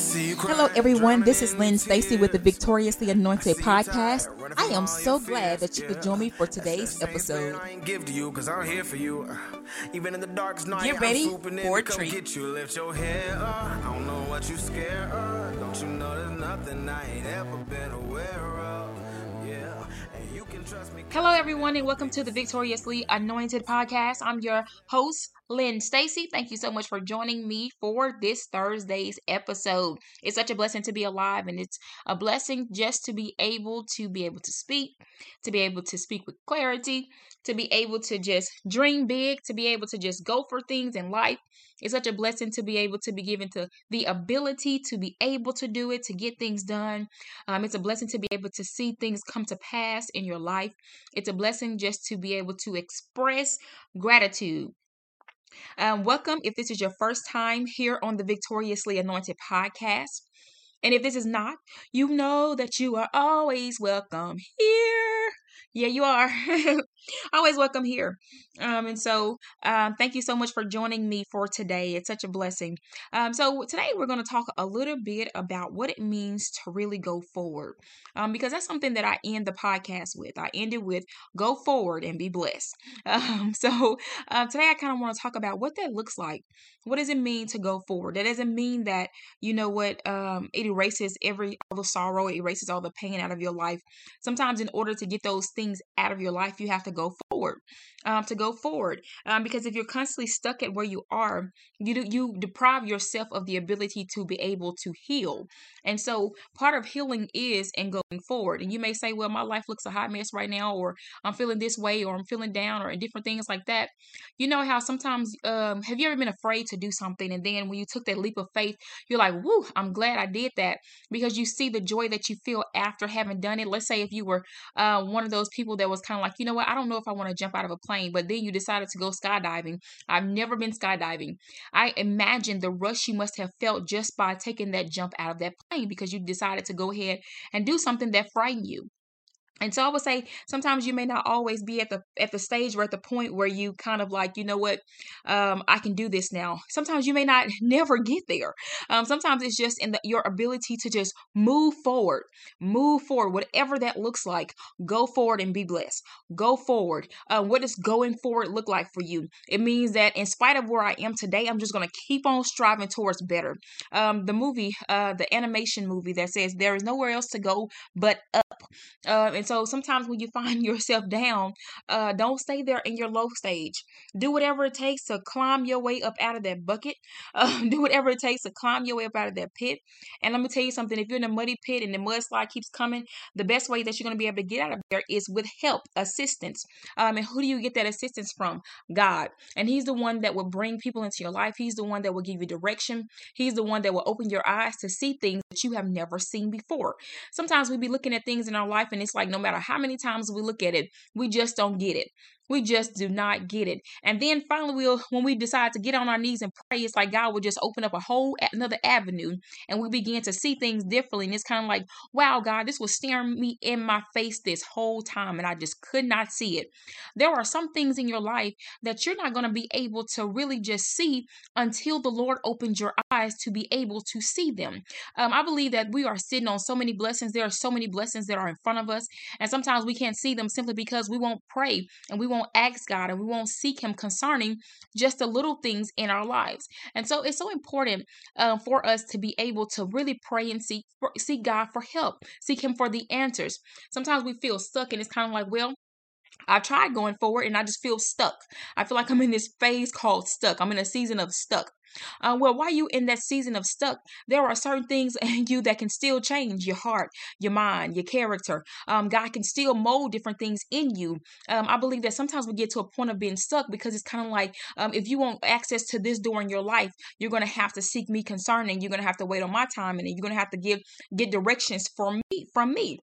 Hello, everyone. This is Lynn Stacy with the Victoriously Anointed podcast. I am so glad that you could join me for today's episode. Get ready for a treat. Get you, lift your head up. I don't know what you scared of. Don't you know there's nothing I ain't ever been aware of? Hello, everyone, and welcome to the Victoriously Anointed podcast. I'm your host, Lynn Stacy. Thank you so much for joining me for this Thursday's episode. It's such a blessing to be alive, and it's a blessing just to be able to be able to speak, to be able to speak with clarity, to be able to just dream big, to be able to just go for things in life. It's such a blessing to be able to be given to the ability to be able to do it, to get things done. Um, it's a blessing to be able to see things come to pass in your life. It's a blessing just to be able to express gratitude um, welcome if this is your first time here on the Victoriously Anointed podcast. And if this is not, you know that you are always welcome here. Yeah, you are. always welcome here. Um, and so, um, thank you so much for joining me for today. It's such a blessing. Um, so today we're going to talk a little bit about what it means to really go forward, um, because that's something that I end the podcast with. I ended with "Go forward and be blessed." Um, so uh, today I kind of want to talk about what that looks like. What does it mean to go forward? That doesn't mean that you know what it erases every all the sorrow, it erases all the pain out of your life. Sometimes, in order to get those things out of your life, you have to go forward. Um, to go forward, um, because if you're constantly stuck at where you are, you do, you deprive yourself of the ability to be able to heal. And so, part of healing is in going forward. And you may say, "Well, my life looks a hot mess right now," or "I'm feeling this way," or "I'm feeling down," or different things like that. You know how sometimes um, have you ever been afraid to do something, and then when you took that leap of faith, you're like, "Woo, I'm glad I did that," because you see the joy that you feel after having done it. Let's say if you were uh, one of those people that was kind of like, you know what, I don't know if I want to jump out of a plane, but then you decided to go skydiving. I've never been skydiving. I imagine the rush you must have felt just by taking that jump out of that plane because you decided to go ahead and do something that frightened you. And so I would say sometimes you may not always be at the at the stage or at the point where you kind of like, you know what, um, I can do this now. Sometimes you may not never get there. Um, sometimes it's just in the, your ability to just move forward, move forward, whatever that looks like. Go forward and be blessed. Go forward. Uh, what does going forward look like for you? It means that in spite of where I am today, I'm just going to keep on striving towards better. Um, the movie, uh, the animation movie that says there is nowhere else to go but up. Uh, and so sometimes when you find yourself down, uh, don't stay there in your low stage. Do whatever it takes to climb your way up out of that bucket. Uh, do whatever it takes to climb your way up out of that pit. And let me tell you something: if you're in a muddy pit and the mudslide keeps coming, the best way that you're going to be able to get out of there is with help, assistance. Um, and who do you get that assistance from? God. And He's the one that will bring people into your life. He's the one that will give you direction. He's the one that will open your eyes to see things that you have never seen before. Sometimes we be looking at things in our life, and it's like no matter how many times we look at it, we just don't get it. We just do not get it. And then finally, we'll when we decide to get on our knees and pray, it's like God will just open up a whole another avenue, and we begin to see things differently. And it's kind of like, wow, God, this was staring me in my face this whole time, and I just could not see it. There are some things in your life that you're not going to be able to really just see until the Lord opens your eyes to be able to see them. Um, I believe that we are sitting on so many blessings. There are so many blessings that are in front of us, and sometimes we can't see them simply because we won't pray and we won't won't ask God and we won't seek Him concerning just the little things in our lives. And so it's so important uh, for us to be able to really pray and seek seek God for help, seek Him for the answers. Sometimes we feel stuck and it's kind of like, well, I've tried going forward and I just feel stuck. I feel like I'm in this phase called stuck. I'm in a season of stuck. Uh, well, while you in that season of stuck, there are certain things in you that can still change your heart, your mind, your character. Um, God can still mold different things in you. Um, I believe that sometimes we get to a point of being stuck because it's kind of like um, if you want access to this door in your life, you're going to have to seek me concerning. You're going to have to wait on my time, and you're going to have to give get directions for me from me.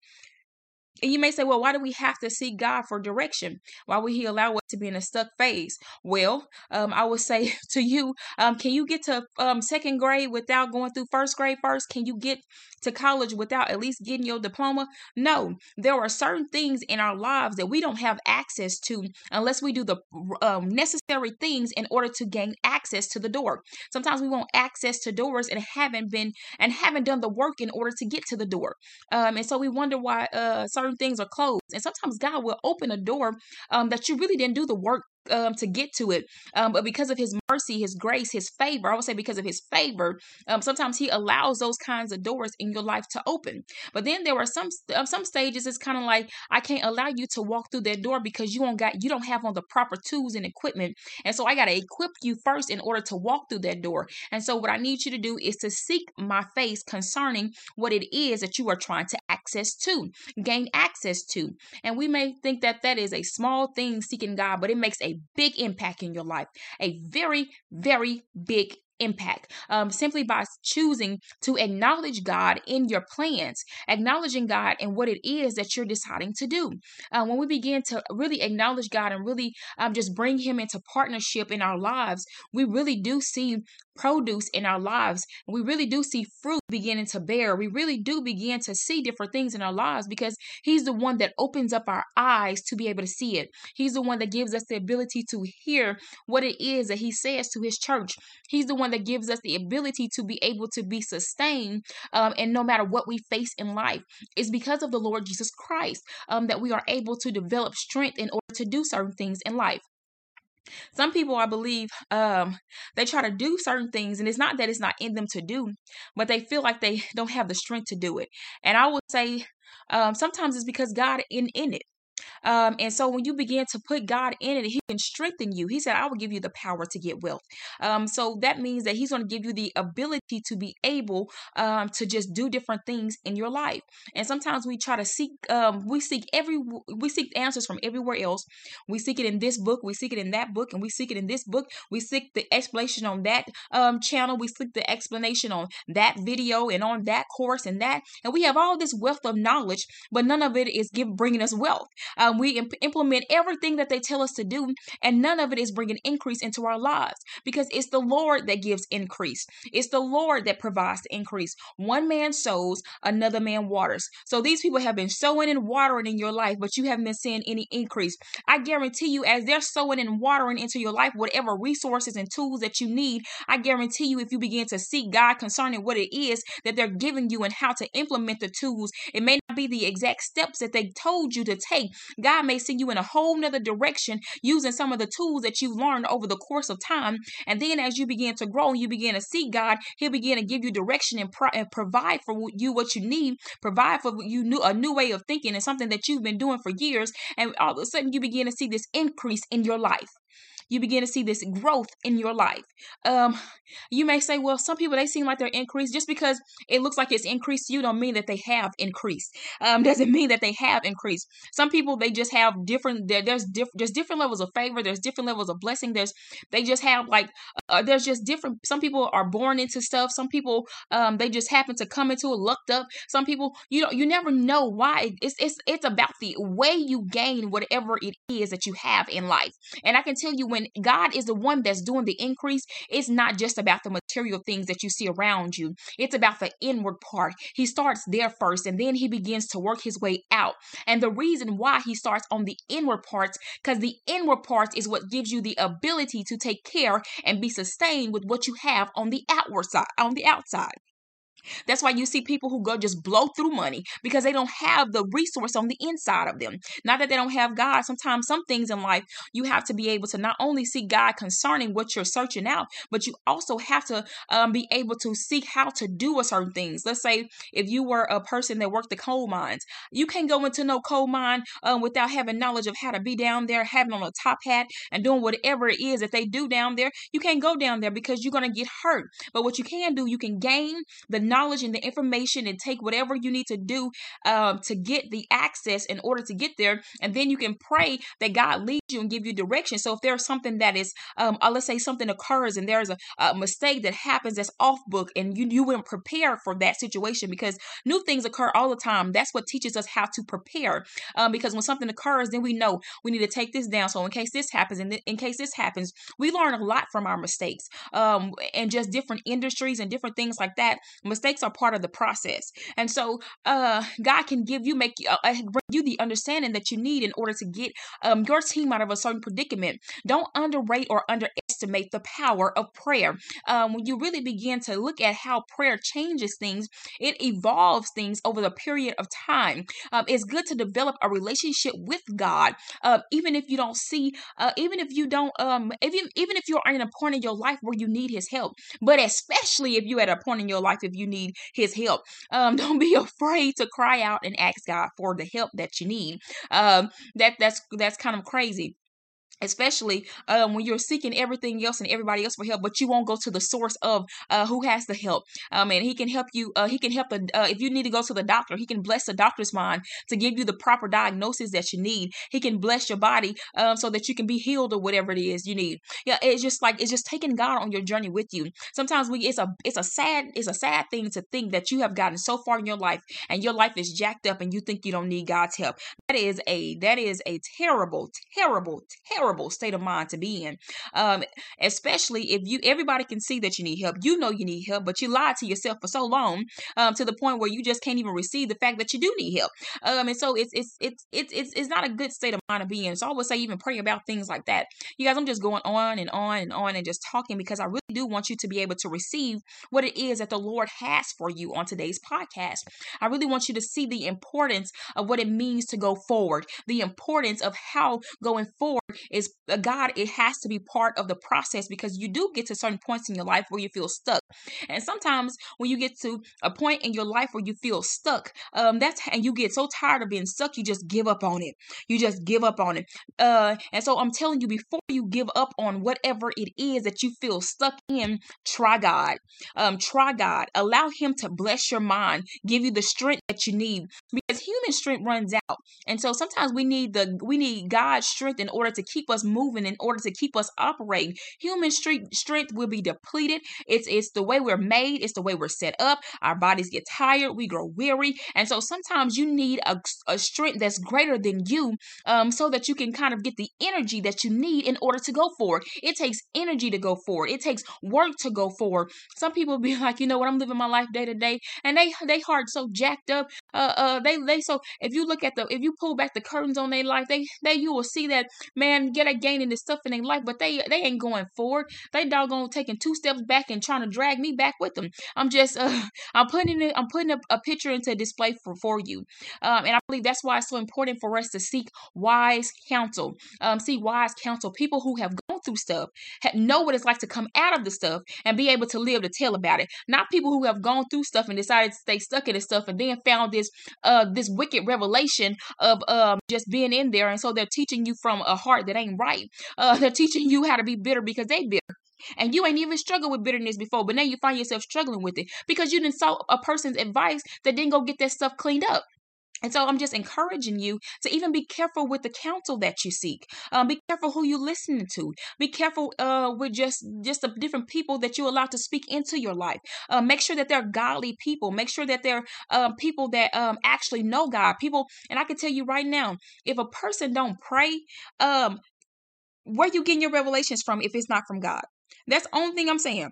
And you may say, well, why do we have to seek God for direction? Why would He allow us to be in a stuck phase? Well, um, I would say to you, um, can you get to um, second grade without going through first grade first? Can you get to college without at least getting your diploma? No, there are certain things in our lives that we don't have access to unless we do the um, necessary things in order to gain access to the door. Sometimes we want access to doors and haven't been and haven't done the work in order to get to the door. Um, and so we wonder why uh, certain things are closed. And sometimes God will open a door um, that you really didn't do the work um, to get to it. Um, but because of his mercy, his grace, his favor, I would say because of his favor, um, sometimes he allows those kinds of doors in your life to open. But then there are some um, some stages. It's kind of like I can't allow you to walk through that door because you don't got you don't have on the proper tools and equipment, and so I got to equip you first in order to walk through that door. And so what I need you to do is to seek my face concerning what it is that you are trying to access to, gain access to. And we may think that that is a small thing seeking God, but it makes a big impact in your life, a very, very big impact um, simply by choosing to acknowledge God in your plans, acknowledging God and what it is that you're deciding to do. Uh, when we begin to really acknowledge God and really um, just bring Him into partnership in our lives, we really do see produce in our lives. We really do see fruit beginning to bear. We really do begin to see different things in our lives because He's the one that opens up our eyes to be able to see it. He's the one that gives us the ability to hear what it is that He says to His church. He's the one that gives us the ability to be able to be sustained um, and no matter what we face in life. It's because of the Lord Jesus Christ um, that we are able to develop strength in order to do certain things in life some people i believe um they try to do certain things and it's not that it's not in them to do but they feel like they don't have the strength to do it. And i would say um sometimes it's because god in in it um, and so when you begin to put God in it, He can strengthen you. He said, I will give you the power to get wealth. Um, so that means that He's going to give you the ability to be able um, to just do different things in your life. And sometimes we try to seek, um, we seek every, we seek answers from everywhere else. We seek it in this book, we seek it in that book, and we seek it in this book. We seek the explanation on that um, channel. We seek the explanation on that video and on that course and that. And we have all this wealth of knowledge, but none of it is give, bringing us wealth. Um, we imp- implement everything that they tell us to do, and none of it is bringing increase into our lives because it's the Lord that gives increase. It's the Lord that provides the increase. One man sows, another man waters. So these people have been sowing and watering in your life, but you haven't been seeing any increase. I guarantee you, as they're sowing and watering into your life, whatever resources and tools that you need, I guarantee you, if you begin to seek God concerning what it is that they're giving you and how to implement the tools, it may not be the exact steps that they told you to take, God may send you in a whole nother direction using some of the tools that you've learned over the course of time. And then as you begin to grow and you begin to see God, He'll begin to give you direction and, pro- and provide for you what you need, provide for you new, a new way of thinking and something that you've been doing for years. And all of a sudden you begin to see this increase in your life you begin to see this growth in your life. Um, you may say, well, some people they seem like they're increased just because it looks like it's increased. You don't mean that they have increased. Um, doesn't mean that they have increased. Some people they just have different. There, there's different. There's different levels of favor. There's different levels of blessing. There's they just have like uh, there's just different. Some people are born into stuff. Some people um they just happen to come into it lucked up. Some people you know you never know why. It's it's it's about the way you gain whatever it is that you have in life. And I can tell you when when God is the one that's doing the increase, it's not just about the material things that you see around you, it's about the inward part. He starts there first and then he begins to work his way out. And the reason why he starts on the inward parts, because the inward parts is what gives you the ability to take care and be sustained with what you have on the outward side, on the outside. That's why you see people who go just blow through money because they don't have the resource on the inside of them. Not that they don't have God. Sometimes some things in life you have to be able to not only see God concerning what you're searching out, but you also have to um, be able to seek how to do a certain things. Let's say if you were a person that worked the coal mines, you can't go into no coal mine um, without having knowledge of how to be down there, having on a top hat, and doing whatever it is that they do down there. You can't go down there because you're gonna get hurt. But what you can do, you can gain the knowledge knowledge and the information and take whatever you need to do um, to get the access in order to get there. And then you can pray that God leads you and give you direction. So if there's something that is, um, uh, let's say something occurs and there's a, a mistake that happens that's off book and you, you weren't prepared for that situation because new things occur all the time. That's what teaches us how to prepare. Um, because when something occurs, then we know we need to take this down. So in case this happens and in case this happens, we learn a lot from our mistakes um, and just different industries and different things like that. Mistakes mistakes are part of the process. And so uh, God can give you, make uh, uh, bring you the understanding that you need in order to get um, your team out of a certain predicament. Don't underrate or underestimate the power of prayer. Um, when you really begin to look at how prayer changes things, it evolves things over the period of time. Um, it's good to develop a relationship with God, uh, even if you don't see, uh, even if you don't, um, even even if you're in a point in your life where you need His help, but especially if you're at a point in your life if you need His help, um, don't be afraid to cry out and ask God for the help that you need. Um, that that's that's kind of crazy especially um, when you're seeking everything else and everybody else for help but you won't go to the source of uh, who has the help. Um, and he can help you uh, he can help the uh, if you need to go to the doctor he can bless the doctor's mind to give you the proper diagnosis that you need. He can bless your body um, so that you can be healed or whatever it is you need. Yeah it's just like it's just taking god on your journey with you. Sometimes we it's a it's a sad it's a sad thing to think that you have gotten so far in your life and your life is jacked up and you think you don't need god's help. That is a that is a terrible terrible terrible state of mind to be in. Um, especially if you everybody can see that you need help. You know you need help, but you lied to yourself for so long um, to the point where you just can't even receive the fact that you do need help. Um, and so it's it's it's it's it's, it's not a good state of mind to be in. So I would say even pray about things like that. You guys, I'm just going on and on and on and just talking because I really do want you to be able to receive what it is that the Lord has for you on today's podcast. I really want you to see the importance of what it means to go forward, the importance of how going forward is uh, God, it has to be part of the process because you do get to certain points in your life where you feel stuck. And sometimes when you get to a point in your life where you feel stuck, um, that's and you get so tired of being stuck, you just give up on it. You just give up on it. Uh, and so I'm telling you, before you give up on whatever it is that you feel stuck in, try God. Um, try God. Allow Him to bless your mind, give you the strength that you need human strength runs out. And so sometimes we need the we need God's strength in order to keep us moving, in order to keep us operating. Human strength strength will be depleted. It's it's the way we're made, it's the way we're set up. Our bodies get tired, we grow weary. And so sometimes you need a, a strength that's greater than you um, so that you can kind of get the energy that you need in order to go forward. It takes energy to go forward. It takes work to go forward. Some people be like, you know what, I'm living my life day to day, and they they heart so jacked up. Uh, uh, they they so if you look at the if you pull back the curtains on their life, they they you will see that man get a gaining this stuff in their life, but they they ain't going forward. They doggone taking two steps back and trying to drag me back with them. I'm just uh I'm putting it I'm putting a, a picture into display for for you, um, and I believe that's why it's so important for us to seek wise counsel. Um, see wise counsel, people who have gone through stuff, know what it's like to come out of the stuff and be able to live to tell about it. Not people who have gone through stuff and decided to stay stuck in this stuff and then found this uh this wicked revelation of um just being in there, and so they're teaching you from a heart that ain't right. Uh, they're teaching you how to be bitter because they bitter. And you ain't even struggled with bitterness before, but now you find yourself struggling with it because you didn't saw a person's advice that didn't go get that stuff cleaned up. And so I'm just encouraging you to even be careful with the counsel that you seek. Um, be careful who you listen to. Be careful uh, with just just the different people that you allow to speak into your life. Uh, make sure that they're godly people. Make sure that they're um, people that um, actually know God. People, and I can tell you right now, if a person don't pray, um, where you getting your revelations from if it's not from God? That's the only thing I'm saying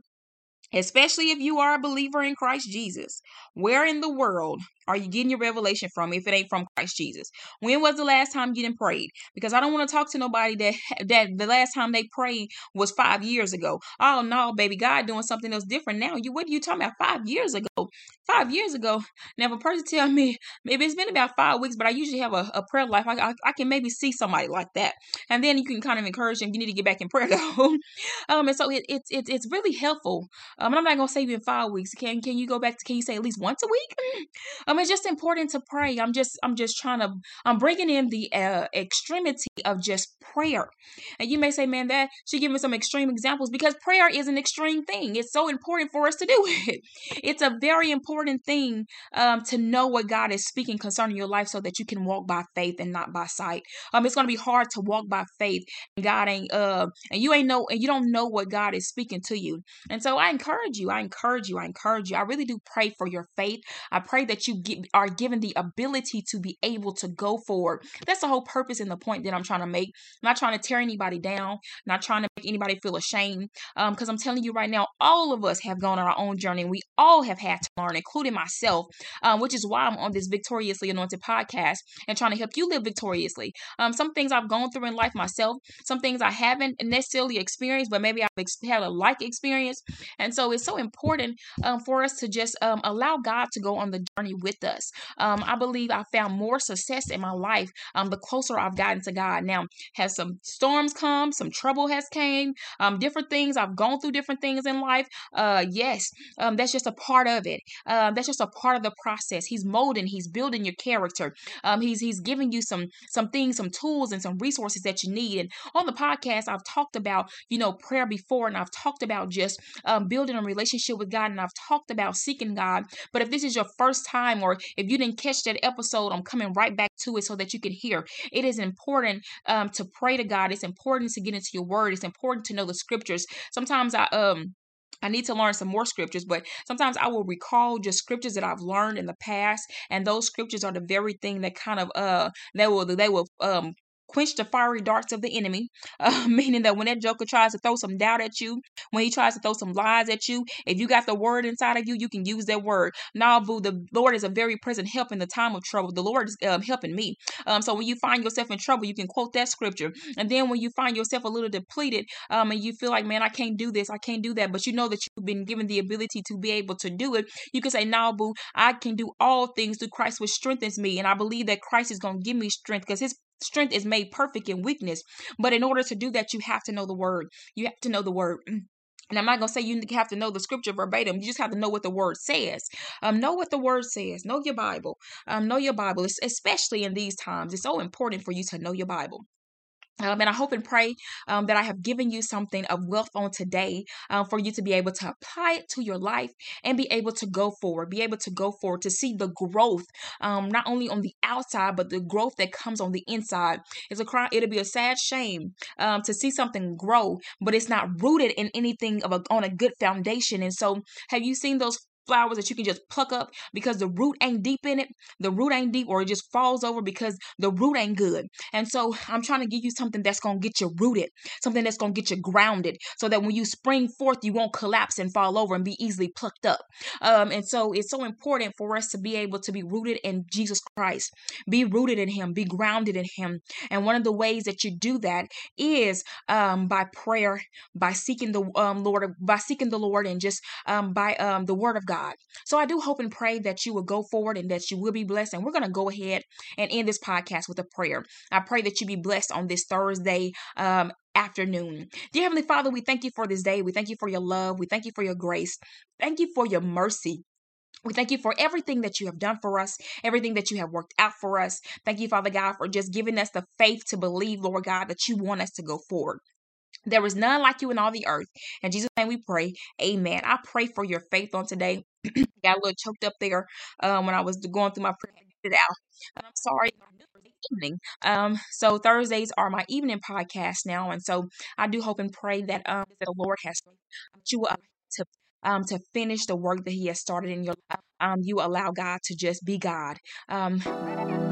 especially if you are a believer in Christ Jesus. Where in the world are you getting your revelation from if it ain't from Christ Jesus? When was the last time you didn't prayed? Because I don't want to talk to nobody that that the last time they prayed was five years ago. Oh no, baby, God doing something else different now. You what are you talking about? Five years ago. Five years ago. Now if a person tell me maybe it's been about five weeks, but I usually have a, a prayer life. I, I, I can maybe see somebody like that, and then you can kind of encourage them. You need to get back in prayer though. um, and so it, it, it it's really helpful. Um, I'm not gonna say even five weeks. Can can you go back to? Can you say at least once a week? Um, it's just important to pray. I'm just I'm just trying to I'm bringing in the uh, extremity of just prayer. And you may say, man, that should give me some extreme examples because prayer is an extreme thing. It's so important for us to do it. It's a very important thing um, to know what God is speaking concerning your life so that you can walk by faith and not by sight. Um, it's gonna be hard to walk by faith. And God ain't uh and you ain't know and you don't know what God is speaking to you. And so I encourage you. I encourage you. I encourage you. I really do pray for your faith. I pray that you are given the ability to be able to go forward. That's the whole purpose and the point that I'm trying to make. I'm not trying to tear anybody down, not trying to make anybody feel ashamed. Because um, I'm telling you right now, all of us have gone on our own journey. We all have had to learn, including myself, um, which is why I'm on this Victoriously Anointed podcast and trying to help you live victoriously. Um, some things I've gone through in life myself, some things I haven't necessarily experienced, but maybe I've ex- had a like experience. And so it's so important um, for us to just um, allow God to go on the journey with us. Um, I believe I found more success in my life um, the closer I've gotten to God. Now, has some storms come, some trouble has came, um, different things. I've gone through different things in life. Uh, yes, um, that's just a part of it. Uh, that's just a part of the process. He's molding, he's building your character. Um, he's he's giving you some some things, some tools, and some resources that you need. And on the podcast, I've talked about you know prayer before, and I've talked about just um, building a relationship with God, and I've talked about seeking God. But if this is your first time, or if you didn't catch that episode, I'm coming right back to it so that you can hear. It is important um, to pray to God. It's important to get into your word. It's important to know the scriptures. Sometimes I um I need to learn some more scriptures, but sometimes I will recall just scriptures that I've learned in the past, and those scriptures are the very thing that kind of uh they will they will um quench the fiery darts of the enemy, uh, meaning that when that joker tries to throw some doubt at you, when he tries to throw some lies at you, if you got the word inside of you, you can use that word. Now, boo, the Lord is a very present help in the time of trouble. The Lord is um, helping me. Um, so when you find yourself in trouble, you can quote that scripture. And then when you find yourself a little depleted um, and you feel like, man, I can't do this, I can't do that, but you know that you've been given the ability to be able to do it, you can say, now, boo, I can do all things through Christ which strengthens me. And I believe that Christ is going to give me strength because his strength is made perfect in weakness. But in order to do that, you have to know the word. You have to know the word. And I'm not gonna say you have to know the scripture verbatim. You just have to know what the word says. Um, know what the word says. Know your Bible. Um, know your Bible, especially in these times. It's so important for you to know your Bible. Um, and I hope and pray um, that I have given you something of wealth on today um, for you to be able to apply it to your life and be able to go forward, be able to go forward to see the growth, um, not only on the outside, but the growth that comes on the inside. It's a cry, it'll be a sad shame um, to see something grow, but it's not rooted in anything of a, on a good foundation. And so, have you seen those flowers that you can just pluck up because the root ain't deep in it. The root ain't deep, or it just falls over because the root ain't good. And so I'm trying to give you something that's gonna get you rooted, something that's gonna get you grounded, so that when you spring forth, you won't collapse and fall over and be easily plucked up. Um, and so it's so important for us to be able to be rooted in Jesus Christ, be rooted in Him, be grounded in Him. And one of the ways that you do that is um, by prayer, by seeking the um, Lord, by seeking the Lord, and just um, by um, the Word of God God. So I do hope and pray that you will go forward and that you will be blessed. And we're going to go ahead and end this podcast with a prayer. I pray that you be blessed on this Thursday um, afternoon. Dear Heavenly Father, we thank you for this day. We thank you for your love. We thank you for your grace. Thank you for your mercy. We thank you for everything that you have done for us, everything that you have worked out for us. Thank you, Father God, for just giving us the faith to believe, Lord God, that you want us to go forward. There is none like you in all the earth. In Jesus' name we pray. Amen. I pray for your faith on today. Got a little choked up there um, when I was going through my prayer. It out. I'm sorry. Evening. Um, so Thursdays are my evening podcast now, and so I do hope and pray that um that the Lord has you will to um to finish the work that He has started in your life. Um, you allow God to just be God. Um.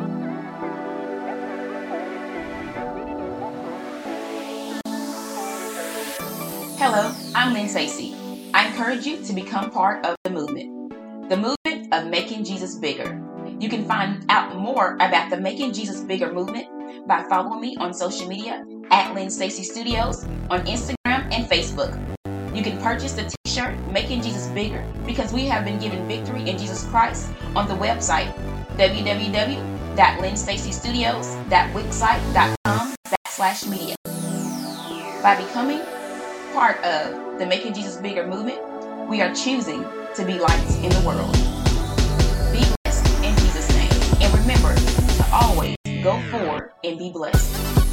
Hello, I'm Lynn Stacy. I encourage you to become part of the movement, the movement of making Jesus bigger. You can find out more about the Making Jesus Bigger movement by following me on social media at Lynn Stacy Studios on Instagram and Facebook. You can purchase the t-shirt Making Jesus Bigger because we have been given victory in Jesus Christ on the website www.lynnstacystudios.wixsite.com backslash media. By becoming part of the Making Jesus Bigger movement, we are choosing to be lights in the world. Be blessed in Jesus' name. And remember to always go forward and be blessed.